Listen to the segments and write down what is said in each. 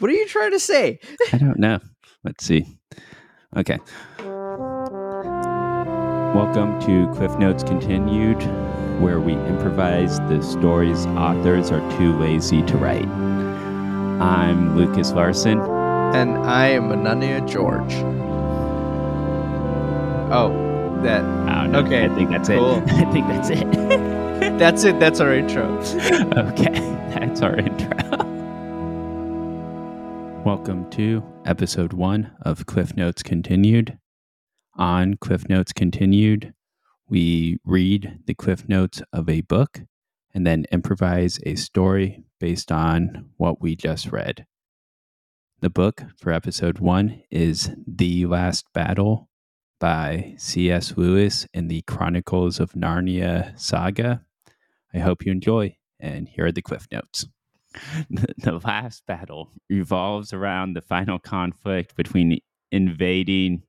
What are you trying to say? I don't know. Let's see. Okay. Welcome to Cliff Notes Continued, where we improvise the stories authors are too lazy to write. I'm Lucas Larson. And I am Ananya George. Oh, that. Oh, Okay, I think that's cool. it. I think that's it. That's it. That's our intro. okay, that's our intro. Welcome to episode one of Cliff Notes Continued. On Cliff Notes Continued, we read the Cliff Notes of a book and then improvise a story based on what we just read. The book for episode one is The Last Battle by C.S. Lewis in the Chronicles of Narnia saga. I hope you enjoy, and here are the Cliff Notes. The, the last battle revolves around the final conflict between invading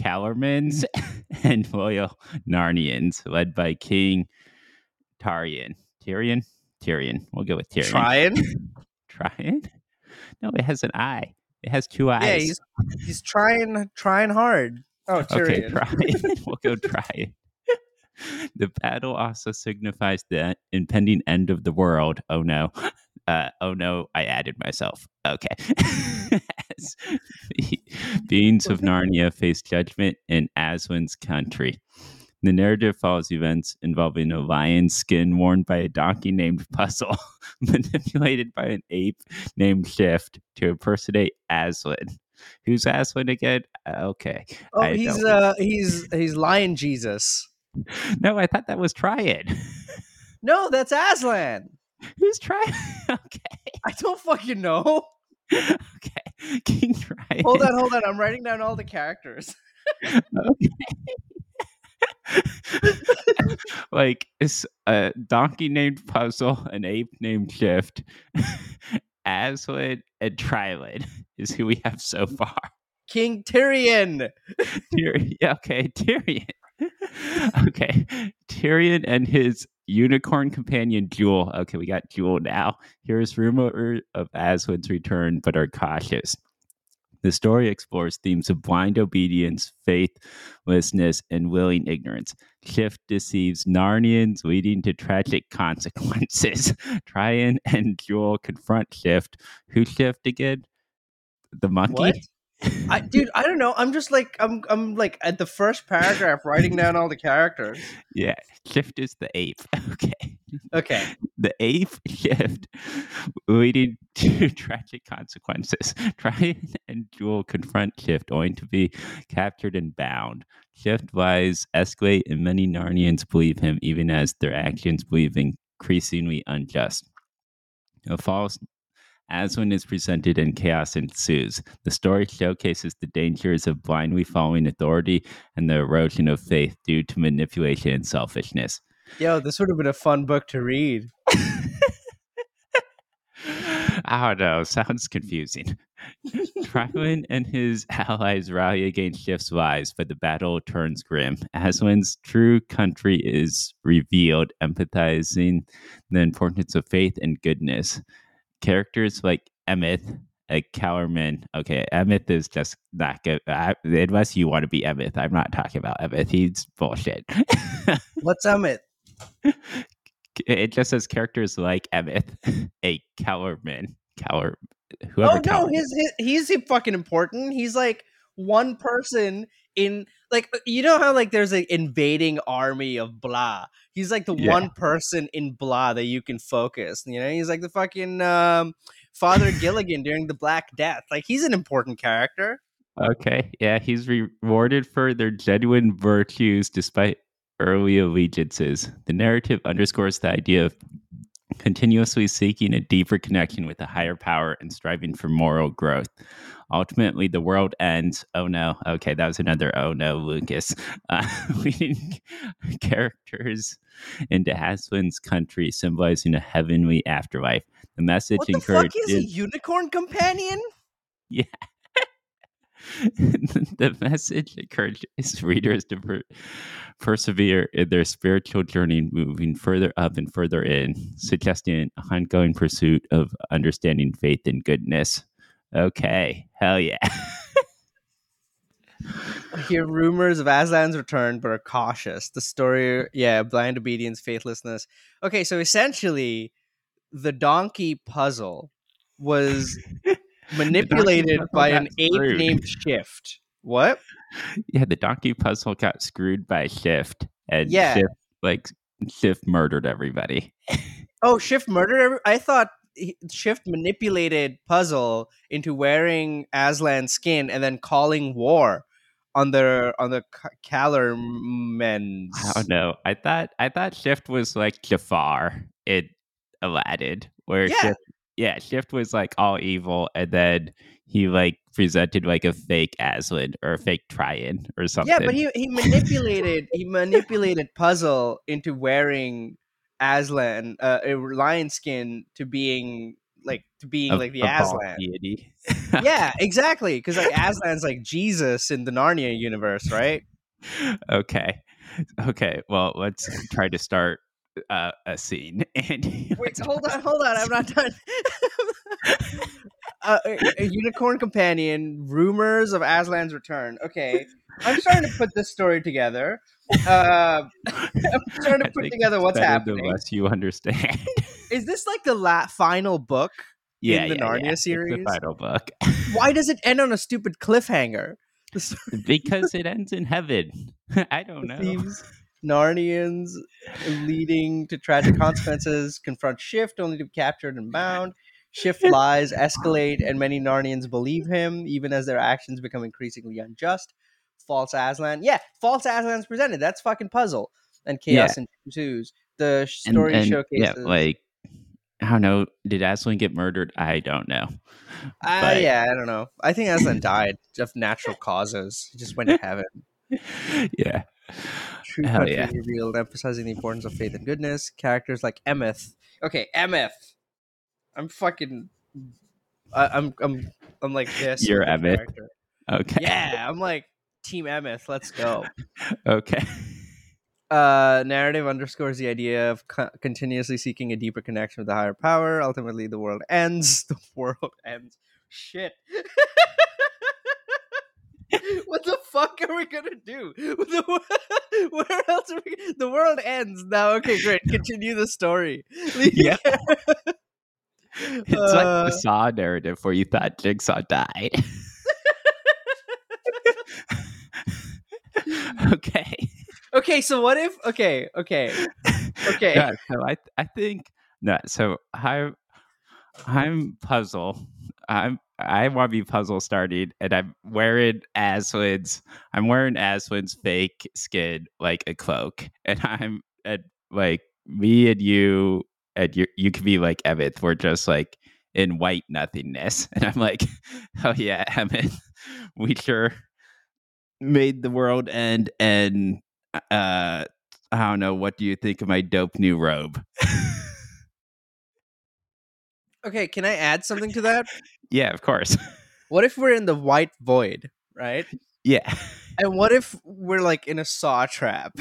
Calormens and loyal Narnians, led by King Tarion. Tyrion? Tyrion. We'll go with Tyrion. Trying. Tryon? No, it has an eye. It has two eyes. Yeah, he's he's trying trying hard. Oh, Okay, Tyrion. we'll go try. The battle also signifies the impending end of the world. Oh no. Uh, oh no, I added myself. Okay. Beings of Narnia face judgment in Aslan's country. The narrative follows events involving a lion's skin worn by a donkey named Puzzle, manipulated by an ape named Shift to impersonate Aslan. Who's Aslan again? Uh, Okay. Oh, I he's uh he's he's Lion Jesus. No, I thought that was Triad. No, that's Aslan. Who's Triad? okay. I don't fucking know. Okay. King Triad. Hold on, hold on. I'm writing down all the characters. like it's a donkey named Puzzle, an ape named Shift, Aslan, and Trilid is who we have so far. King Tyrion. Tyrion. Okay, Tyrion. okay, Tyrion and his unicorn companion Jewel. Okay, we got Jewel now. Here's rumor of Aslan's return, but are cautious. The story explores themes of blind obedience, faithlessness, and willing ignorance. Shift deceives Narnians, leading to tragic consequences. Tryon and Jewel confront Shift. Who Shift again? The monkey? What? I, dude, I don't know. I'm just like I'm I'm like at the first paragraph writing down all the characters. Yeah, Shift is the ape. Okay. Okay. The ape shift leading to tragic consequences. Tryon and Jewel confront Shift, only to be captured and bound. Shift lies escalate, and many Narnians believe him, even as their actions believe increasingly unjust. A false Aswin is presented and chaos ensues. The story showcases the dangers of blindly following authority and the erosion of faith due to manipulation and selfishness. Yo, this would have been a fun book to read. I don't know. Sounds confusing. Trywin and his allies rally against Shift's lies, but the battle turns grim. Aswin's true country is revealed, empathizing the importance of faith and goodness. Characters like Emeth, a Cowerman. Okay, Emeth is just not good. I, unless you want to be Emeth. I'm not talking about Emeth. He's bullshit. What's Emmett? it just says characters like Emeth, a Cowerman. Cower. Whoever Oh no, his, his he's fucking important. He's like one person in like uh, you know how like there's an invading army of blah. He's like the Yeah. one person in blah that you can focus. You know, he's like the fucking um, Father Gilligan during the Black Death. Like he's an important character. Okay, yeah, he's rewarded for their genuine virtues despite early allegiances. The narrative underscores the idea of continuously seeking a deeper connection with a higher power and striving for moral growth. Ultimately, the world ends. Oh no. Okay, that was another oh no, Lucas. Uh, leading characters into Aswin's country, symbolizing a heavenly afterlife. The message What the fuck is a encourages. unicorn companion? Yeah. the message encourages readers to per- persevere in their spiritual journey, moving further up and further in, suggesting an ongoing pursuit of understanding faith and goodness. Okay. Hell yeah. I hear rumors of Aslan's return, but are cautious. The story, yeah, blind obedience, faithlessness. Okay, so essentially, the donkey puzzle was manipulated by an ape screwed. named Shift. What? yeah, the donkey puzzle got screwed by Shift, and Yeah. Shift like Shift murdered everybody. Oh, Shift murdered. Every- I thought he- Shift manipulated Puzzle into wearing Aslan's skin and then calling war on the on the Calormens. I don't know. I thought I thought Shift was like Jafar in Aladdin, where Yeah. Shift, yeah, Shift was like all evil, and then he like presented like a fake Aslan or a fake Trian or something. Yeah, but he he manipulated he manipulated Puzzle into wearing Aslan uh, a lion skin to being like to being A- like the Aslan. deity. yeah, exactly. Because like Aslan's like Jesus in the Narnia universe, right? okay, okay. Well, let's try to start uh, a scene. Andy, Wait, hold on, hold on. I'm not done. uh, a, a unicorn companion. Rumors of Aslan's return. Okay, I'm starting to put this story together. Uh, I'm trying to put together what's happening. The less you understand. Is this like the la- final book? yeah, the yeah, Narnia yeah. It's series? the final book. Why does it end on a stupid cliffhanger? Because it ends in heaven. I don't know. thieves, Narnians, leading to tragic consequences, confront Shift only to be captured and bound. Shift lies escalate, and many Narnians believe him, even as their actions become increasingly unjust. False Aslan, yeah, false Aslan's presented. That's fucking puzzle and chaos Yeah. ensues. The story and, showcases. Yeah, like I don't know. Did Aslan get murdered? I don't know. Ah, but- yeah, I don't know. I think Aslan died of natural causes. He just went to heaven. yeah. True Hell yeah. revealed, emphasizing the importance of faith and goodness. Characters like Emeth. Okay, Emeth. I'm fucking. I, I'm I'm I'm like this. You're Emeth. character. Okay. Yeah, I'm like Team Emeth. Let's go. Okay. Uh, narrative underscores the idea of co- continuously seeking a deeper connection with the higher power. Ultimately, the world ends. The world ends. Shit. what the fuck are we gonna do? The Where else are we? The world ends now. Okay, great. Continue the story. Yeah. It's like Uh, the Saw narrative where you thought Jigsaw died. okay. okay. So what if? Okay. Okay. Okay. Yeah, so I I think no. So I'm I'm puzzle. I'm I want to be puzzle starting, and I'm wearing Aslan's. I'm wearing Aslan's fake skin like a cloak, and I'm and like me and you and you you could be like Emmett. We're just like in white nothingness, and I'm like, oh yeah, Emmett, we sure made the world end, and uh. I don't know. What do you think of my dope new robe? Okay. Can I add something to that? yeah, of course. What if we're in the white void, right? yeah. And what if we're like in a saw trap?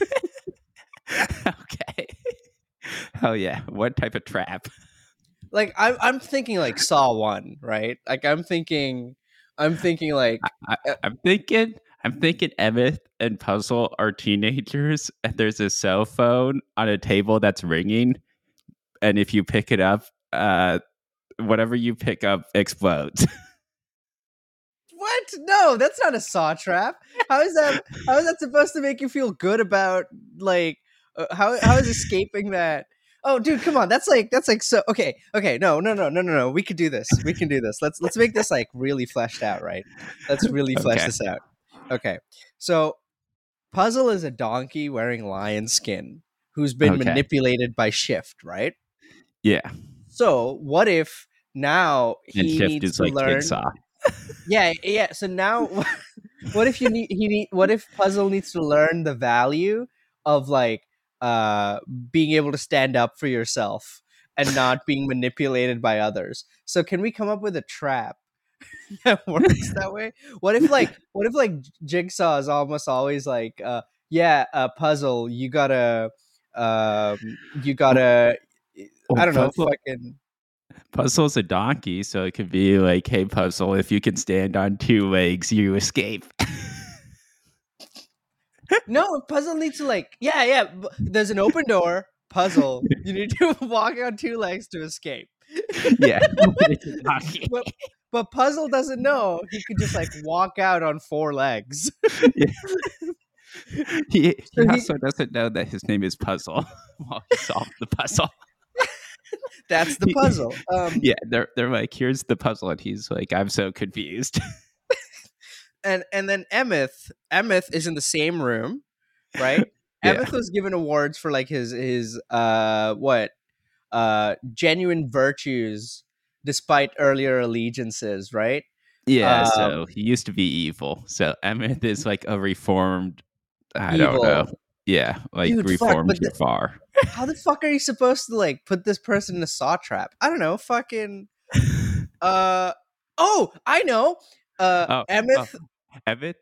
okay. Hell yeah. What type of trap? Like I'm I'm thinking like Saw One, right? Like I'm thinking I'm thinking like I'm thinking I'm thinking Emmett and Puzzle are teenagers and there's a cell phone on a table that's ringing and if you pick it up, uh whatever you pick up explodes. what? No, that's not a saw trap. How is that how is that supposed to make you feel good about like uh, how how is escaping that? Oh, dude, come on. That's like that's like so okay. Okay, no, no, no, no, no, no. We could do this. We can do this. Let's let's make this like really fleshed out, right? Let's really flesh Okay. this out. Okay. So Puzzle is a donkey wearing lion skin who's been Okay. manipulated by Shift, right? yeah. So what if now he And shift needs is to like learn? Yeah, yeah. So now, what if you need he need? What if Puzzle needs to learn the value of like uh being able to stand up for yourself and not being manipulated by others? So can we come up with a trap that works that way? What if like what if like Jigsaw is almost always like uh yeah, a Puzzle, you gotta um you gotta I don't know, Puzzle- fucking Puzzle's a donkey, so it could be like, "Hey, Puzzle, if you can stand on two legs, you escape." No, puzzle needs to like yeah, yeah. There's an open door. Puzzle. You need to walk on two legs to escape. yeah, it's a donkey. But, but puzzle doesn't know. He could just like walk out on four legs. He, he So he- also doesn't know that his name is Puzzle while he solved the puzzle. That's the puzzle. Um, Yeah, they're they're like, "Here's the puzzle," and he's like, "I'm so confused." And and then Emeth, Emeth is in the same room, right? Yeah. Emeth was given awards for like his his uh what uh genuine virtues despite earlier allegiances, right? Yeah, Um, so he used to be evil. So Emmett is like a reformed. I don't know. Yeah, like Dude, fuck, reformed but the-. How the fuck are you supposed to like put this person in a saw trap? I don't know. Fucking. Uh oh, I know. Uh, Oh, Emeth. Emmett.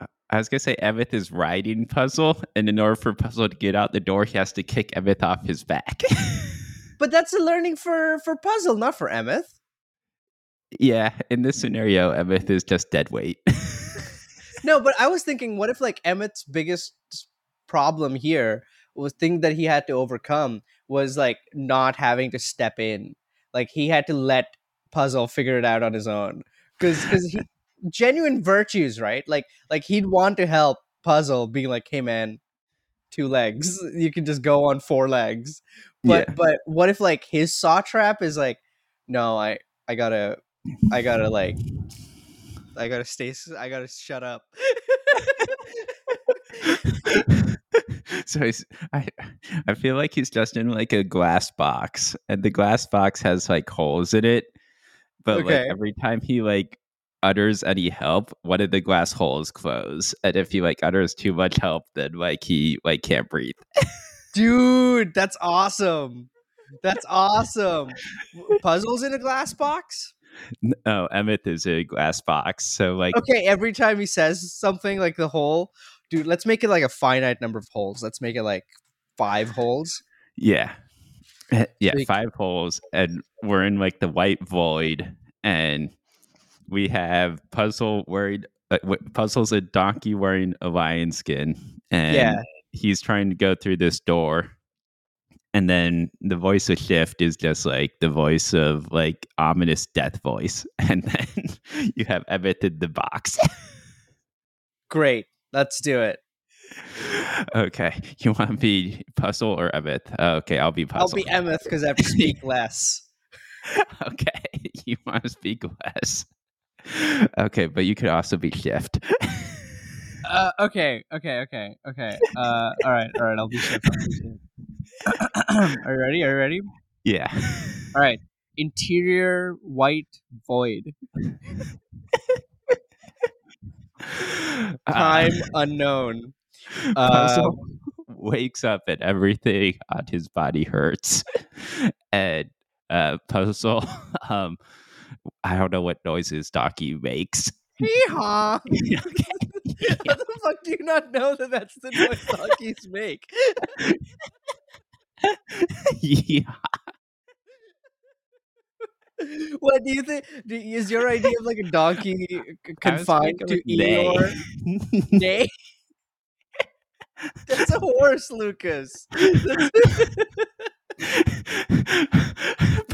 Uh, I was gonna say Emmett is riding Puzzle, and in order for Puzzle to get out the door, he has to kick Emmett off his back. But that's a learning for for puzzle, not for Emeth. yeah, in this scenario, Emmett is just dead weight. No, but I was thinking, what if like Emmett's biggest problem here was thing that he had to overcome was like not having to step in. Like he had to let puzzle figure it out on his own. Because because he genuine virtues, right? Like like he'd want to help puzzle, being like, hey man, two legs. You can just go on four legs. But Yeah. but what if like his saw trap is like, no, I I gotta I gotta like I gotta stay. I gotta shut up. so he's, I, I feel like he's just in like a glass box, and the glass box has like holes in it. But Okay. like every time he like utters any help, one of the glass holes close, and if he like utters too much help, then like he like can't breathe. Dude, that's awesome. That's awesome. Puzzles in a glass box? N- Oh, Emmett is a glass box, so like Okay, every time he says something like the hole, dude, let's make it like a finite number of holes. Let's make it like five holes. Yeah. Eh, Yeah, five holes, and we're in like the white void, and we have Puzzle wearing uh, Puzzle's a donkey wearing a lion skin, and Yeah. he's trying to go through this door, and then the voice of Shift is just like the voice of like ominous death voice, and then you have Emmett in the box. Great. Let's do it. okay, you want to be Puzzle or Emmett? Okay, I'll be Puzzle. I'll be Emeth because I have to speak less. okay, you want to speak less. Okay, but you could also be shift. Uh, okay, okay, okay, okay. Uh, all right, all right. I'll be shift. I'll be shift. Are you ready? Are you ready? yeah. All right. Interior white void. Time unknown. Uh, Uh, wakes up and everything on his body hurts, and uh, Puzzle, um, I don't know what noises Donkey makes. Hee-haw. How the fuck do you not know that that's the noise donkeys make? yeah. What do you think? Do, is your idea of like a donkey confined to Eeyore? Nay. That's a horse, Lucas.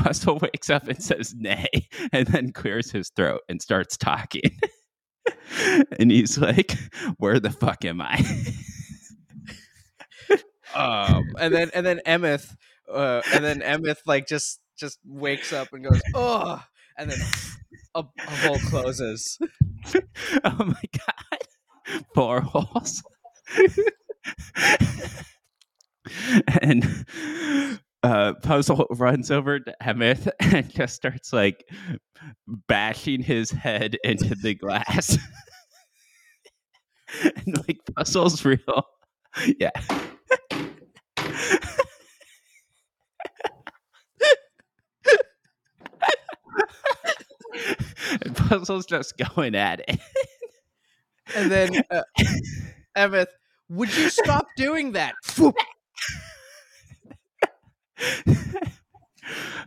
Puzzle wakes up and says nay, and then clears his throat and starts talking. and he's like, Where the fuck am I? um, and then and then Emeth, uh, and then Emeth like just just wakes up and goes, oh, and then a, a hole closes. oh my god. Four holes. and uh, Puzzle runs over to Emmett and just starts like bashing his head into the glass. and like Puzzle's real. Yeah. and Puzzle's just going at it. And then uh, Emeth, would you stop doing that?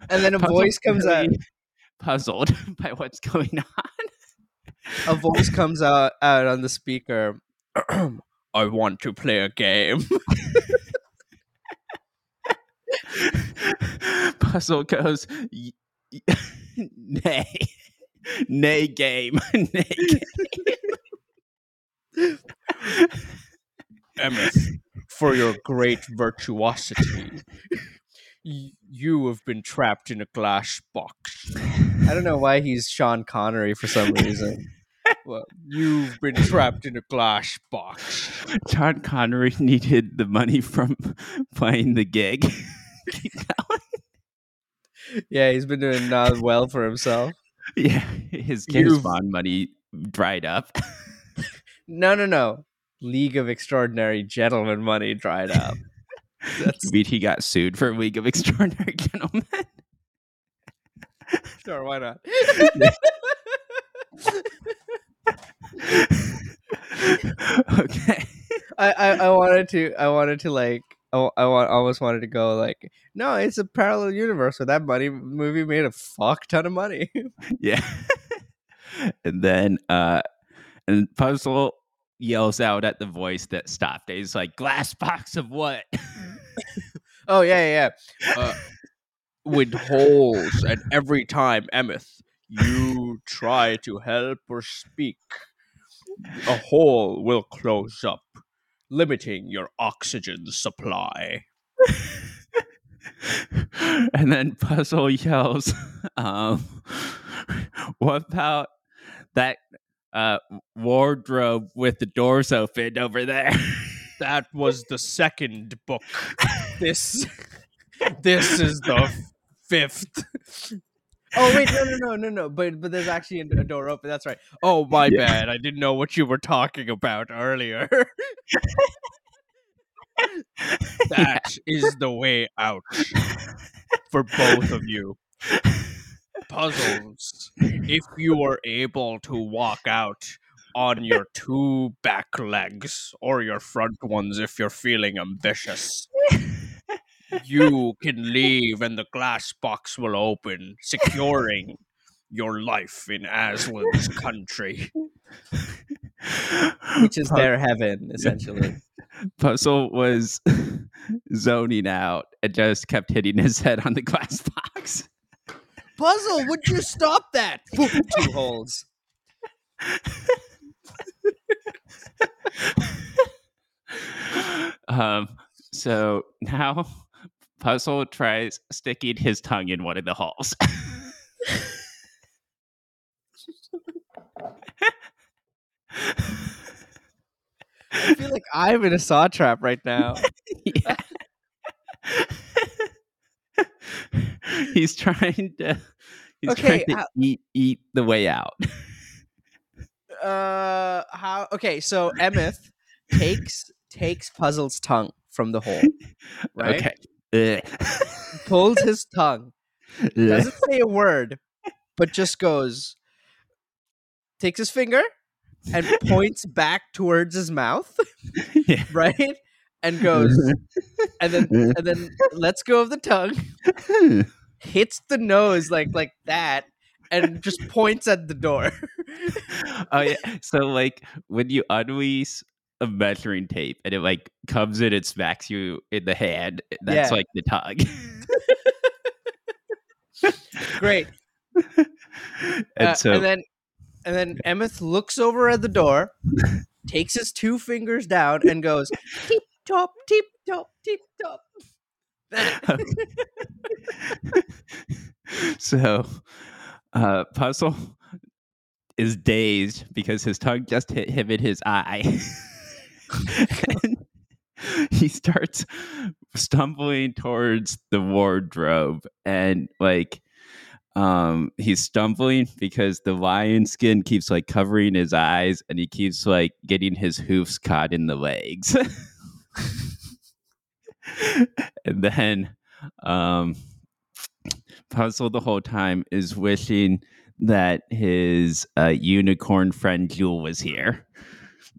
And then a Puzzle voice comes out. Puzzled by what's going on A voice comes out out on the speaker. I want to play a game. Puzzle goes, "Y- y- nay, nay game, nay game. For your great virtuosity, you have been trapped in a glass box. I don't know why he's Sean Connery for some reason. Well, you've been trapped in a glass box. Sean Connery needed the money from playing the gig. Yeah, he's been doing not well for himself. yeah, his James Bond money dried up. No, no, no. League of Extraordinary Gentlemen money dried up. That's You mean he got sued for League of Extraordinary Gentlemen? sure, why not? okay. I, I, I wanted to I wanted to like I, I wa- almost wanted to go like no it's a parallel universe where that money movie made a fuck ton of money Yeah. and then uh and Puzzle yells out at the voice that stopped it. He's like, glass box of what? Oh yeah yeah. Uh, with holes and every time Emeth you try to help or speak a hole will close up limiting your oxygen supply and then Puzzle yells, um, what about that uh wardrobe with the doors open over there? that was the second book. This this is the fifth. Oh wait no no no no no but but there's actually a, door open that's right. Oh my Yeah. bad i didn't know what you were talking about earlier. That is the way out for both of you. Puzzles. If you are able to walk out on your two back legs or your front ones if you're feeling ambitious you can leave and the glass box will open, securing your life in Aslan's country, which is Pu- their heaven, essentially. Puzzle was zoning out and just kept hitting his head on the glass box. Puzzle, would you stop that? Two holes. um, so now Puzzle tries sticking his tongue in one of the holes. I feel like I'm in a saw trap right now. He's trying to he's Okay, trying to how- eat eat the way out. Uh, how? Okay, so Emeth takes takes Puzzle's tongue from the hole, right? Okay. Pulls his tongue, doesn't say a word, but just goes, takes his finger and points back towards his mouth, yeah. right? And goes, and then and then lets go of the tongue, hits the nose like like that, and just points at the door. oh yeah. So like when you unleash a measuring tape and it like comes in and smacks you in the hand, that's Yeah. like the tug. Great. and Uh, so and then and then Emeth looks over at the door, takes his two fingers down, and goes tip top, tip top, tip top. so uh puzzle is dazed because his tongue just hit him in his eye. And he starts stumbling towards the wardrobe and like um he's stumbling because the lion skin keeps like covering his eyes and he keeps like getting his hoofs caught in the legs. And then um puzzle the whole time is wishing that his uh, unicorn friend Jewel was here.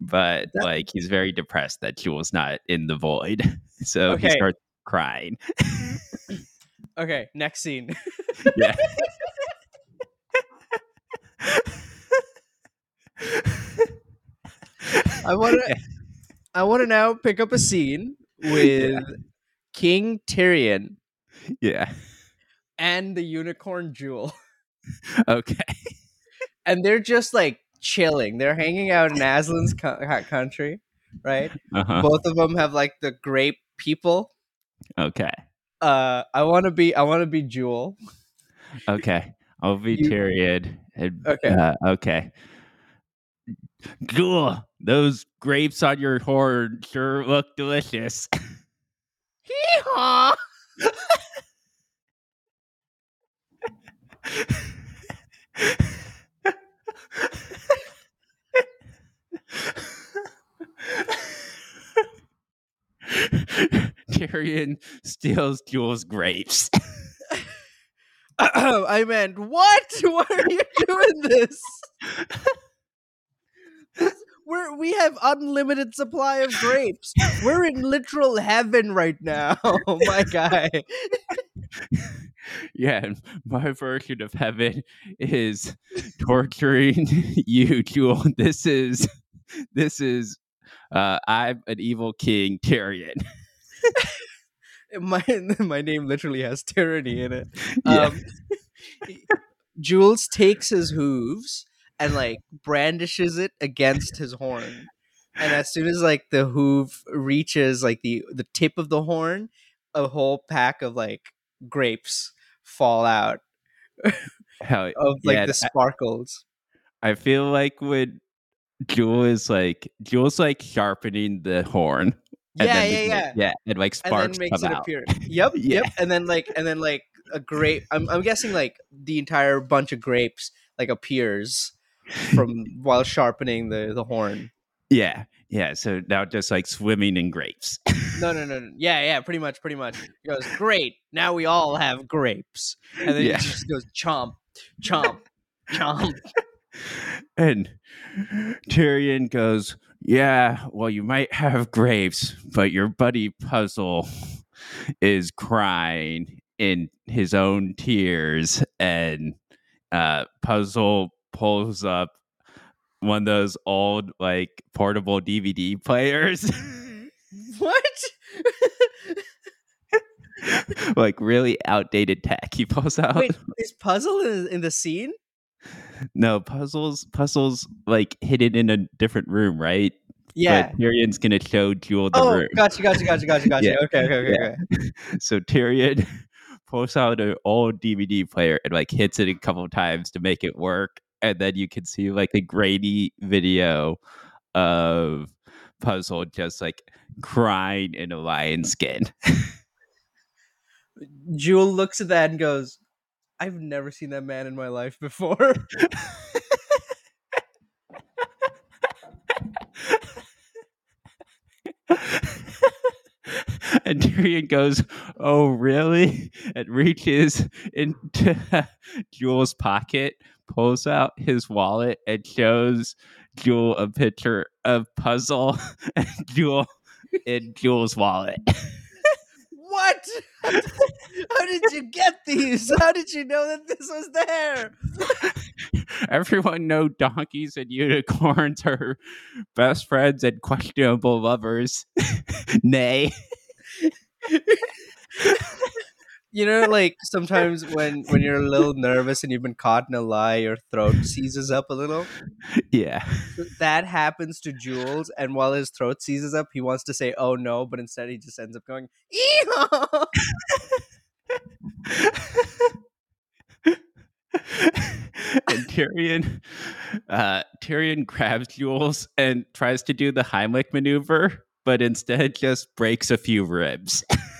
But That- like he's very depressed that Jewel's not in the void. So he starts crying. Okay, next scene. Yeah. I want to. I want to now pick up a scene with King Tyrion yeah. And the unicorn Jewel, Okay. and they're just like chilling. They're hanging out in Aslan's co- co- country, right? Uh-huh. Both of them have like the grape people. Okay. Uh, I want to be. I want to be Jewel. Okay. I'll be You- Tyrion. And, Okay. Uh, okay. Jewel, those grapes on your horn sure look delicious. Hee-haw! Tyrion steals Jewel's grapes. I meant what? Why are you doing this? We're we have unlimited supply of grapes. We're in literal heaven right now, my guy. yeah, my version of heaven is torturing you, Jewel. This is this is uh I'm an evil king, Tyrion. My my name literally has tyranny in it. Yeah. Um, Jules takes his hooves and like brandishes it against his horn. And as soon as like the hoof reaches like the the tip of the horn, a whole pack of like grapes fall out Hell, of like Yeah, the I- sparkles. I feel like when Jewel is like Jewel's like sharpening the horn. And Yeah, yeah, yeah. yeah, and like And sparks makes come it out. appear. Yep, Yeah. yep. And then like and then like a grape I'm I'm guessing like the entire bunch of grapes like appears from while sharpening the the horn. Yeah, yeah. So now just like swimming in grapes. No, no, no, no. Yeah, yeah, pretty much, pretty much. He goes, Great, now we all have grapes. And then Yeah. he just goes chomp, chomp, chomp. and Tyrion goes, Yeah, well, you might have grapes, but your buddy Puzzle is crying in his own tears. And uh, Puzzle pulls up one of those old, like, portable DVD players. What? like, really outdated tech. He pulls out. Wait, is puzzle in, in the scene? No, puzzles, puzzles, like, hidden in a different room, right? Yeah. But Tyrion's gonna show Jewel the room. Oh, room. gotcha, gotcha, gotcha, gotcha, gotcha. Yeah. Okay, okay, okay, Yeah. okay. So Tyrion pulls out an old DVD player and like hits it a couple of times to make it work, and then you can see like a grainy video of Puzzle just like crying in a lion skin. Jewel looks at that and goes, I've never seen that man in my life before. and Tyrion goes, "Oh, really?" and reaches into Jewel's pocket, pulls out his wallet, and shows Jewel a picture of Puzzle and Jewel in Jewel's wallet. What? How did you get these? How did you know that this was there? Everyone know donkeys and unicorns are best friends and questionable lovers. Nay. You know, like sometimes when when you're a little nervous and you've been caught in a lie, your throat seizes up a little. Yeah. That happens to Jules, and while his throat seizes up, he wants to say "oh no," but instead he just ends up going "Eehaw!" and Tyrion, uh, Tyrion grabs Jules and tries to do the Heimlich maneuver, but instead just breaks a few ribs.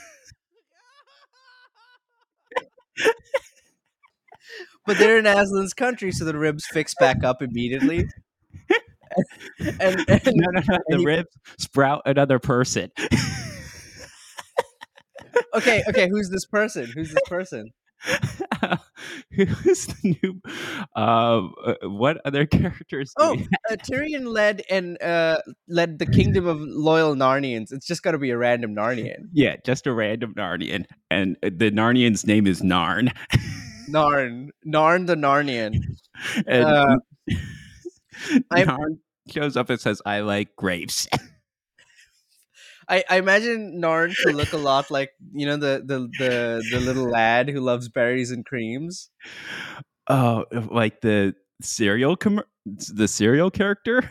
But they're in Aslan's country, so the ribs fix back up immediately. and, and no, no, no. The he- ribs sprout another person. okay, okay, who's this person? Who's this person? Who's the new? Um, uh, what other characters? do Oh, uh, Tyrion led and uh, led the kingdom of loyal Narnians. It's just got to be a random Narnian. Yeah, just a random Narnian, and uh, the Narnian's name is Narn. Narn, Narn the Narnian. and Uh, Narn shows up and says, "I like grapes." I, I imagine Narn to look a lot like you know the the the, the little lad who loves berries and creams. oh, like the cereal com- the cereal character.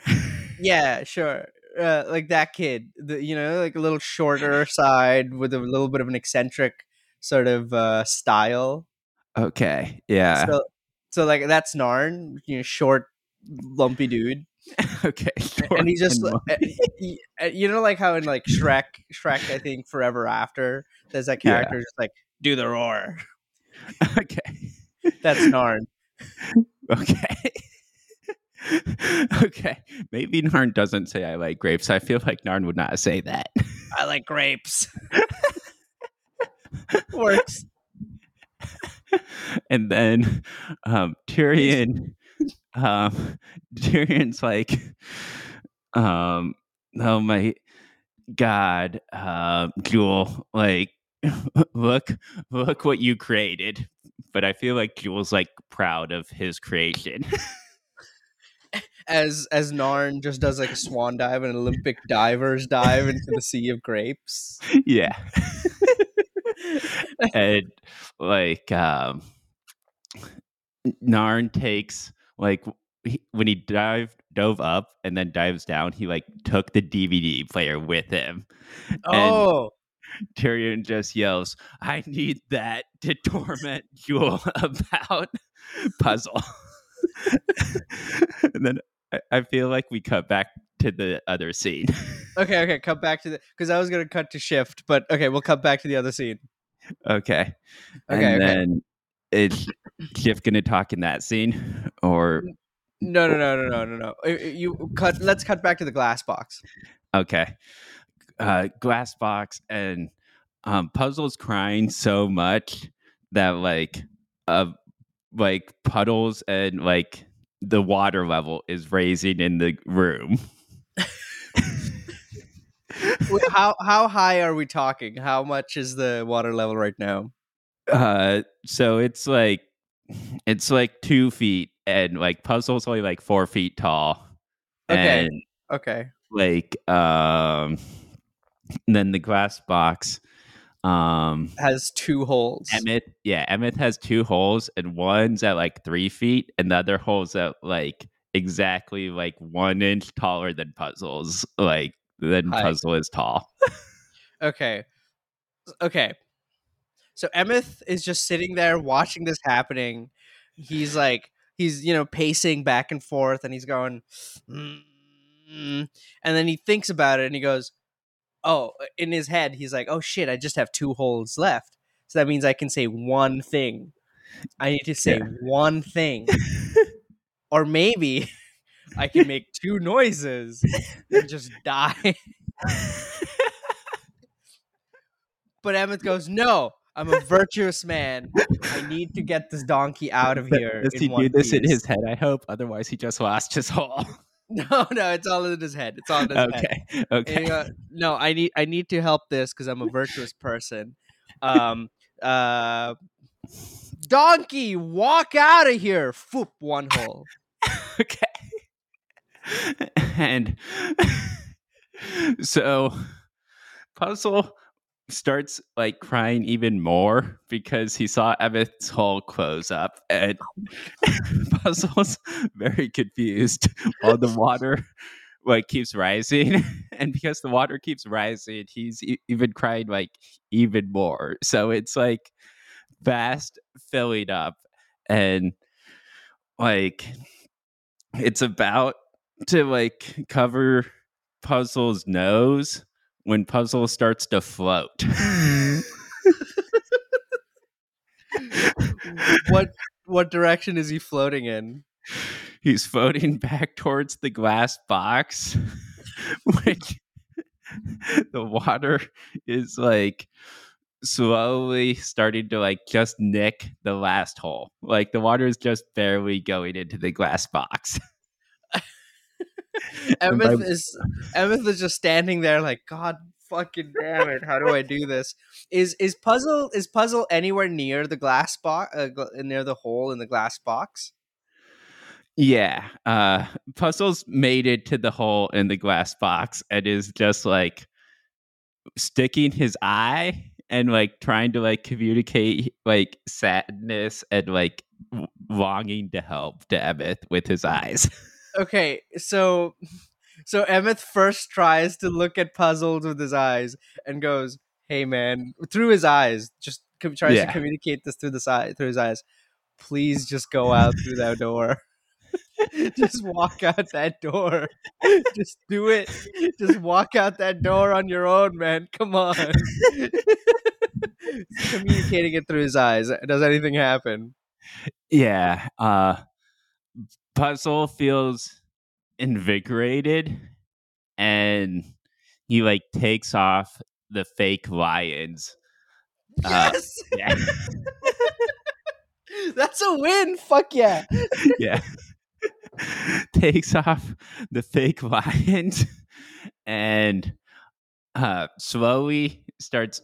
Yeah, sure. Uh, like that kid, the, you know, like a little shorter side with a little bit of an eccentric sort of uh, style. Okay, yeah, So, so like that's Narn, you know, short, lumpy dude, okay, and he just, uh, you know, like how in like Shrek, Shrek, I think Forever After, there's that Yeah. character just like do the roar. okay, That's Narn. okay. okay, maybe Narn doesn't say I like grapes. I feel like Narn would not say that. I like grapes. Works. and then um, Tyrion, um, Tyrion's like, um, oh my god, uh, Jewel, like, look, look what you created. But I feel like Jewel's like proud of his creation. As as Narn just does like a swan dive, an Olympic divers dive into the sea of grapes. yeah. and like um Narn takes like he, when he dived dove up and then dives down, he like took the DVD player with him. Oh, Tyrion just yells, "I need that to torment Jewel about puzzle." and then I, I feel like we cut back to the other scene. okay, okay. Cut back to the because I was gonna cut to shift, but okay, we'll cut back to the other scene. Okay. Okay, and okay. then is Shift gonna talk in that scene or No, no, no, no, no, no, no. You cut. Let's cut back to the glass box. okay? Uh, glass box and um, puzzles crying so much that like uh like puddles and like the water level is raising in the room. How how high are we talking? How much is the water level right now? Uh, so it's like it's like two feet, and like puzzles only like four feet tall. Okay. and Okay. like um, then the glass box. Um, Has two holes. Emmett, yeah, Emmett has two holes, and one's at like three feet, and the other hole's at like exactly like one inch taller than Puzzles. Like than Hi. Puzzle is tall. Okay. Okay. So Emeth is just sitting there watching this happening. He's like he's you know pacing back and forth and he's going "Mm." and then he thinks about it and he goes oh in his head he's like oh shit I just have two holes left. So that means I can say one thing. I need to say Yeah. one thing. or maybe I can make two noises and just die. But Emmett goes, "No, I'm a virtuous man. I need to get this donkey out of here." Does he do this in his head? I hope. Otherwise, he just lost his hole. No, no, it's all in his head. It's all in his head. okay. Okay. he no, I need, I need to help this because I'm a virtuous person. Um, uh, donkey, walk out of here. Foop, one hole. okay. And so Puzzle starts like crying even more because he saw Emmett's hole close up and Puzzle's very confused while the water like keeps rising. And because the water keeps rising he's e- even crying like even more. So it's like fast filling up and like it's about to like cover puzzle's nose when puzzle starts to float mm-hmm. What, what direction is he floating in? he's floating back towards the glass box which the water is like slowly starting to like just nick the last hole. Like the water is just barely going into the glass box. Emmeth is Emmeth is just standing there like God fucking damn it! How do I do this? Is is puzzle is puzzle anywhere near the glass box uh, near the hole in the glass box? Yeah, uh, Puzzle's made it to the hole in the glass box and is just like sticking his eye and like trying to like communicate like sadness and like longing to help to Emmett with his eyes. Okay, so so Emmett first tries to look at puzzles with his eyes and goes, "Hey man," through his eyes, just com- tries Yeah. to communicate this through the side through his eyes. Please just go out through that door. just walk out that door. just do it. Just walk out that door on your own, man. Come on. Communicating it through his eyes. Does anything happen? yeah, uh, Puzzle feels invigorated and he like takes off the fake lions. Uh, Yes, yeah. that's a win. Fuck yeah. yeah. Takes off the fake lions and uh, slowly starts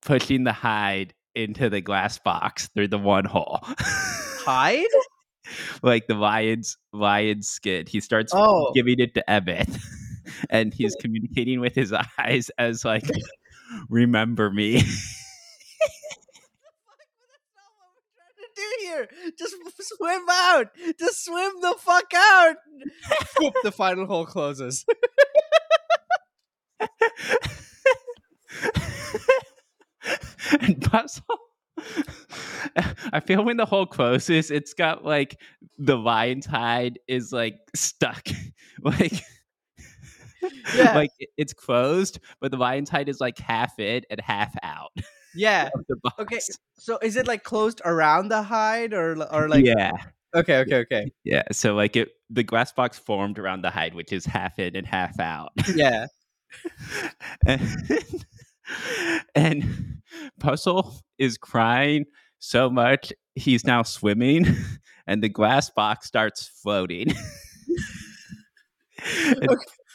pushing the hide into the glass box through the one hole. Hide? like the lion's lion's skin. He starts Oh. giving it to Emmett and he's communicating with his eyes as like remember me. What the hell am I trying to do here? Just swim out. Just swim the fuck out. Whoop, the final hole closes. and puzzle. I feel when the hole closes, it's got like the lion's hide is like stuck, like Yeah. like it's closed, but the lion's hide is like half in and half out Yeah. of the box. Okay. So is it like closed around the hide or or like yeah, Okay, okay, okay. yeah. So like it, the glass box formed around the hide, which is half in and half out. Yeah. and, and Puzzle is crying so much he's now swimming, and the glass box starts floating. And-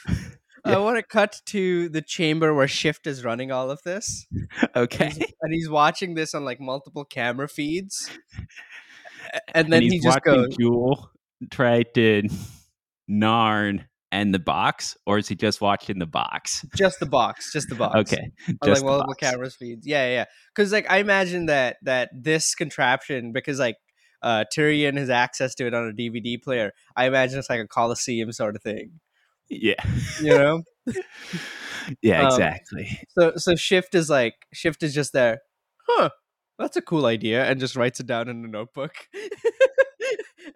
I Yeah. want to cut to the chamber where Shift is running all of this. okay, And he's watching this on like multiple camera feeds. And and then he's he just goes, Jewel try to Narn and the box, or is he just watching the box? just the box, just the box. Okay, just like the multiple cameras feeds. Yeah, yeah. Because like I imagine that that this contraption, because like uh Tirian has access to it on a DVD player. I imagine it's like a Coliseum sort of thing. Yeah, You know? yeah, Um, exactly. so so Shift is like Shift is just there. Huh. That's a cool idea, and just writes it down in a notebook.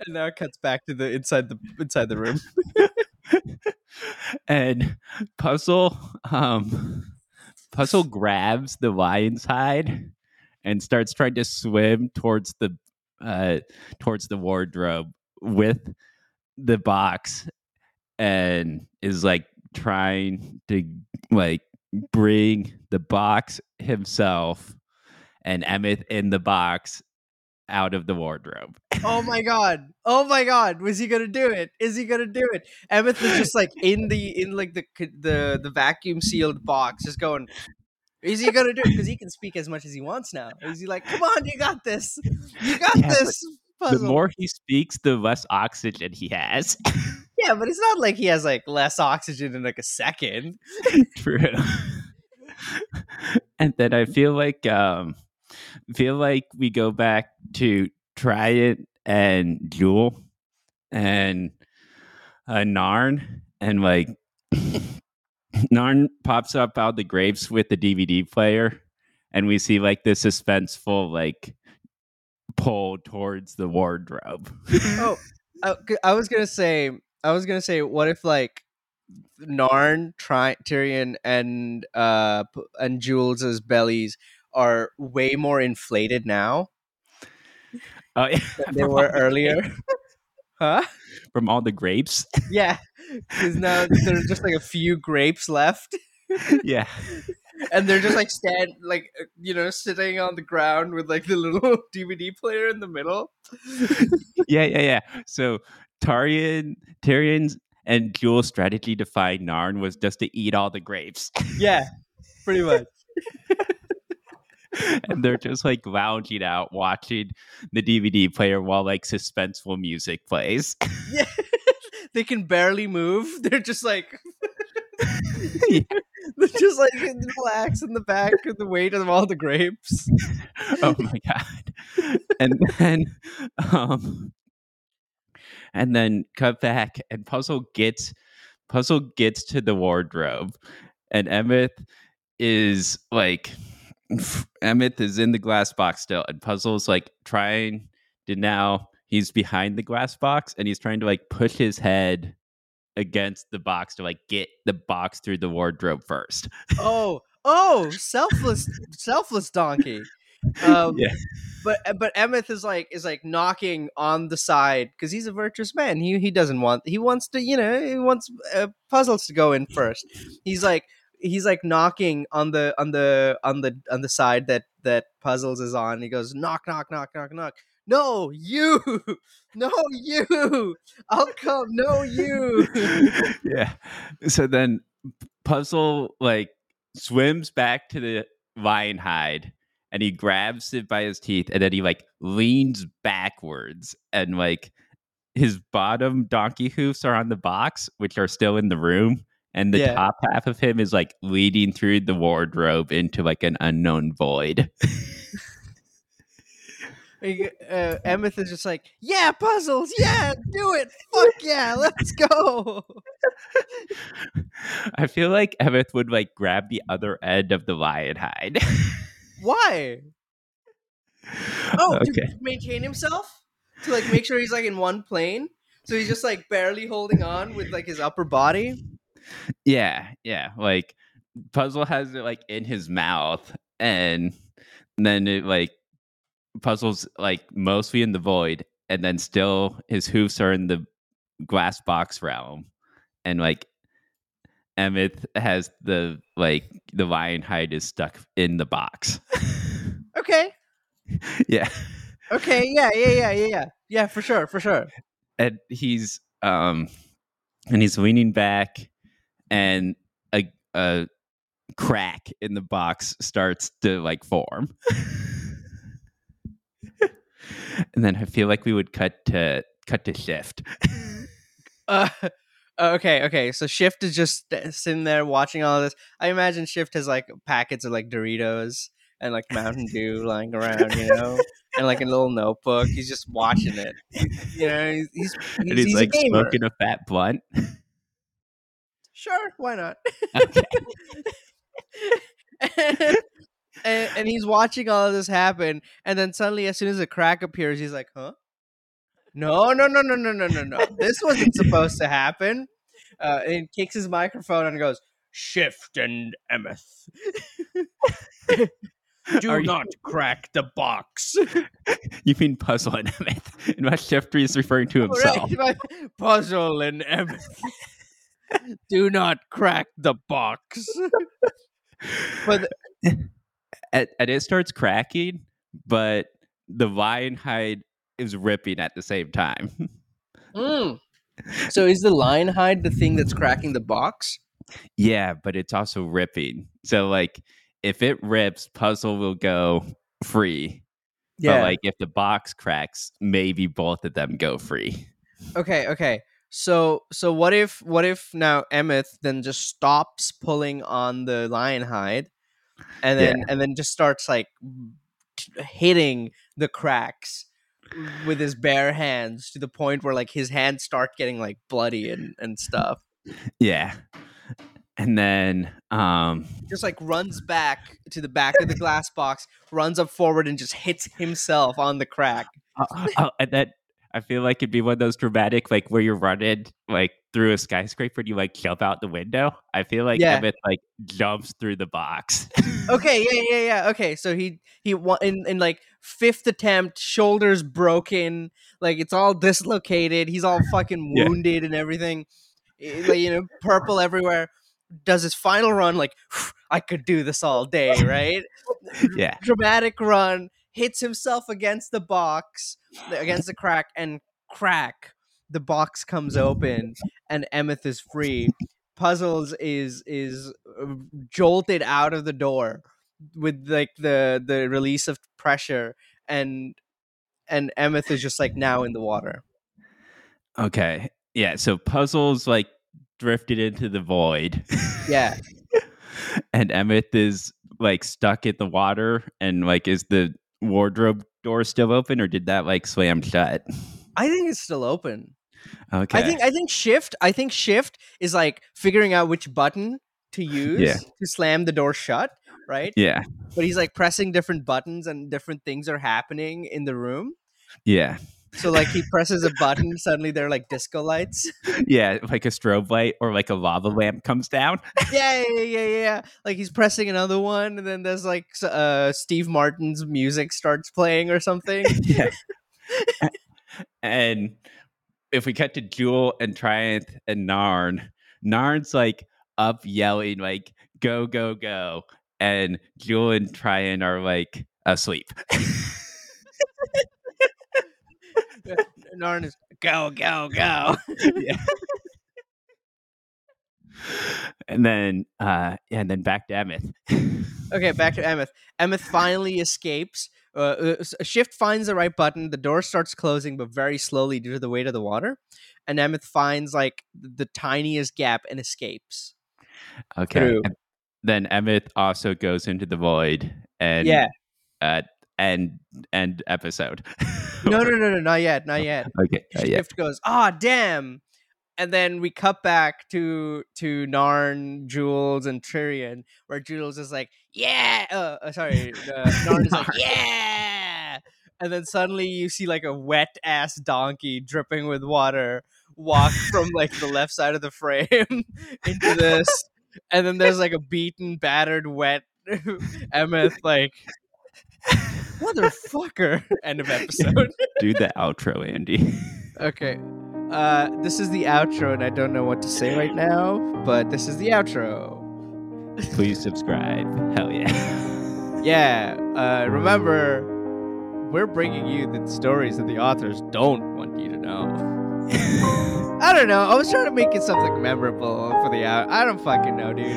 and now it cuts back to the inside the inside the room. and puzzle um puzzle grabs the lion's hide and starts trying to swim towards the uh towards the wardrobe with the box and is like trying to like bring the box himself and Emmett in the box out of the wardrobe. Oh my god! Oh my god! Was he gonna do it? Is he gonna do it? Emmett is just like in the in like the the the vacuum sealed box, just going. Is he gonna do it? Because he can speak as much as he wants now. Is he like, come on, you got this, you got Yeah, this The more he speaks, the less oxygen he has. yeah, but it's not like he has like less oxygen in like a second. True. and then I feel like um feel like we go back to Tirian and Jewel and uh, Narn and like Narn pops up out the graves with the DVD player and we see like the suspenseful like pull towards the wardrobe. Oh, I, I was gonna say, I was gonna say, what if like Narn, Tri- Tirian, and uh and Jules's bellies are way more inflated now Oh, yeah. than they were earlier. Huh? From all the grapes. Yeah, because now there's just like a few grapes left, yeah. and they're just like stand like uh, you know sitting on the ground with like the little DVD player in the middle. yeah, yeah, yeah. So Tirian, Tirian's and Jules' strategy to find Narn was just to eat all the grapes. Yeah, pretty much. and they're just like lounging out watching the DVD player while like suspenseful music plays. Yeah. they can barely move. They're just like Yeah. they're just like relax in the back of the weight of all the grapes. oh my god. And then um and then cut back and Puzzle gets Puzzle gets to the wardrobe and Emmett is like Emmett is in the glass box still and Puzzle's like trying to now he's behind the glass box and he's trying to like push his head against the box to like get the box through the wardrobe first. Oh, oh, selfless selfless donkey. Um Yeah. but but Emmett is like is like knocking on the side because he's a virtuous man. He he doesn't want he wants to you know he wants uh, puzzles to go in first. He's like he's like knocking on the on the on the on the side that that puzzles is on. He goes knock knock knock knock knock. No you, no you. I'll come. No you. yeah. So then Puzzle like swims back to the lion hide and he grabs it by his teeth and then he like leans backwards and like his bottom donkey hoofs are on the box, which are still in the room. And the Yeah. top half of him is like leading through the wardrobe into like an unknown void. Uh, Emmett is just like, yeah, puzzles, yeah, do it, fuck yeah, let's go. I feel like Emmett would like grab the other end of the lion hide. Why? Oh, okay. to maintain himself to like make sure he's like in one plane. So he's just like barely holding on with like his upper body. Yeah, yeah. Like Puzzle has it like in his mouth, and then it like Puzzle's like mostly in the void, and then still his hoofs are in the glass box realm, and like Emmett has the like the lion hide is stuck in the box. Okay. yeah, Okay. Yeah. Yeah. Yeah. Yeah. Yeah. Yeah. For sure. For sure. and he's um and he's leaning back and a a crack in the box starts to like form and then i feel like we would cut to cut to shift Uh, okay. Okay. So Shift is just sitting there watching all this. I imagine Shift has like packets of like Doritos and like Mountain Dew lying around, you know, and like a little notebook. He's just watching it. You know, he's he's, he's, and he's, like smoking a fat blunt Sure, why not? okay. and, and, and he's watching all of this happen, and then suddenly, as soon as a crack appears, he's like, "Huh? No, no, no, no, no, no, no, no! This wasn't supposed to happen." Uh, and kicks his microphone and goes, "Shift and Emeth, do Are you- not crack the box." you mean puzzle and emmett and what shifter is referring to himself Right, Puzzle and Emeth, do not crack the box. But and, and it starts cracking, but the lion hide is ripping at the same time. Mm. So is the lion hide the thing that's cracking the box? yeah, but it's also ripping. So like if it rips, puzzle will go free. But like if the box cracks, maybe both of them go free. okay, okay. So so what if what if now Emmett then just stops pulling on the lion hide and then and then just starts like t- hitting the cracks with his bare hands to the point where like his hands start getting like bloody and and stuff. Yeah. And then um Just like runs back to the back of the glass box, runs up forward and just hits himself on the crack. Uh, uh, uh, oh, oh, and then I feel like it'd be one of those dramatic, like where you're running like through a skyscraper and you like jump out the window. I feel like Yeah. Emmett like jumps through the box. okay yeah yeah yeah okay so he he in, in like fifth attempt shoulders broken like it's all dislocated he's all fucking Yeah. wounded and everything Eh, like you know purple everywhere does his final run like I could do this all day, right? Yeah. Dramatic run, hits himself against the box, against the crack, and crack. The box comes open, and Emeth is free. Puzzles is is uh, jolted out of the door with like the the release of pressure, and and Emeth is just like now in the water. Okay. Yeah. So puzzles like drifted into the void. Yeah. and Emmett is like stuck in the water and like is the wardrobe door still open or did that like slam shut? I think it's still open. Okay. I think I think shift I think shift is like figuring out which button to use Yeah. to slam the door shut, right? yeah. But he's like pressing different buttons and different things are happening in the room. Yeah. So like he presses a button, suddenly they're like disco lights. Yeah. Like a strobe light or like a lava lamp comes down. yeah, yeah, yeah, yeah, yeah. Like he's pressing another one, and then there's like uh Steve Martin's music starts playing or something. yeah. and if we cut to Jewel and Triumph and Narn, Narn's like up yelling like go go go, and Jewel and Triumph are like asleep. Narn is go, go, go. yeah. and then uh and then back to Emmett. Okay, back to Emeth. Emeth finally escapes. Uh, uh, Shift finds the right button. The door starts closing, but very slowly due to the weight of the water. And Emeth finds like the tiniest gap and escapes. okay. Through. And then Emmett also goes into the void and yeah. uh end end episode. No, no, no, no, not yet, not yet. Okay. Shift goes, ah, damn. And then we cut back to to Narn, Jules, and Tirian, where Jules is like, "Yeah," uh, uh, sorry, uh, Narn is like, "Yeah," and then suddenly you see like a wet ass donkey dripping with water walk from like the left side of the frame into this, and then there's like a beaten, battered, wet Emeth, like motherfucker. End of episode. Do the outro, Andy. Okay. Uh, this is the outro, and I don't know what to say right now, but this is the outro. Please subscribe. Hell yeah. Yeah. Uh, remember, we're bringing you the stories that the authors don't want you to know. I don't know. I was trying to make it something memorable for the out. I don't fucking know, dude.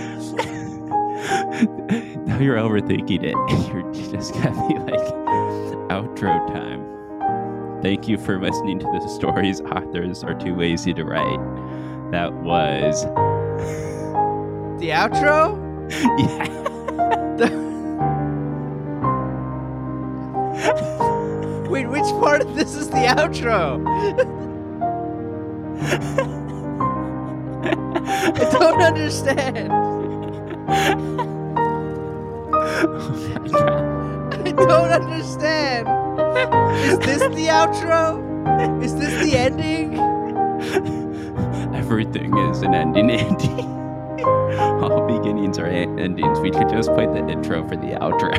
Now you're overthinking it. You're you just got me like outro time. Thank you for listening to the stories authors are too lazy to write. That was The outro? yeah. Wait, which part of this is the outro? I don't understand. I don't understand. Is this the outro? Is this the ending? Everything is an ending, Andy. All beginnings are endings. We could just play the intro for the outro.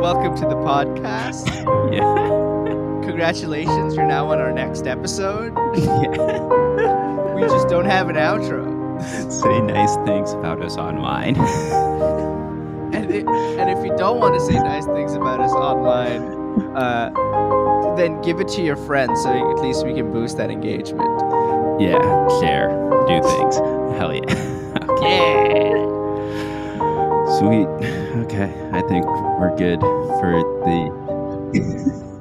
Welcome to the podcast. yeah. Congratulations, you're now on our next episode. yeah. We just don't have an outro. Say nice things about us online. And, it, and if you don't want to say nice things about us online, uh, then give it to your friends so at least we can boost that engagement. yeah, share, do things. Hell yeah. okay. Yeah. Sweet. Okay, I think we're good for the.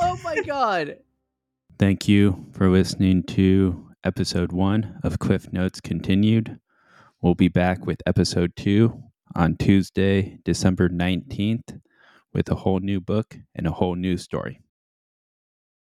Oh my god. Thank you for listening to episode one of Cliff Notes Continued. We'll be back with episode two on Tuesday, December 19th, with a whole new book and a whole new story.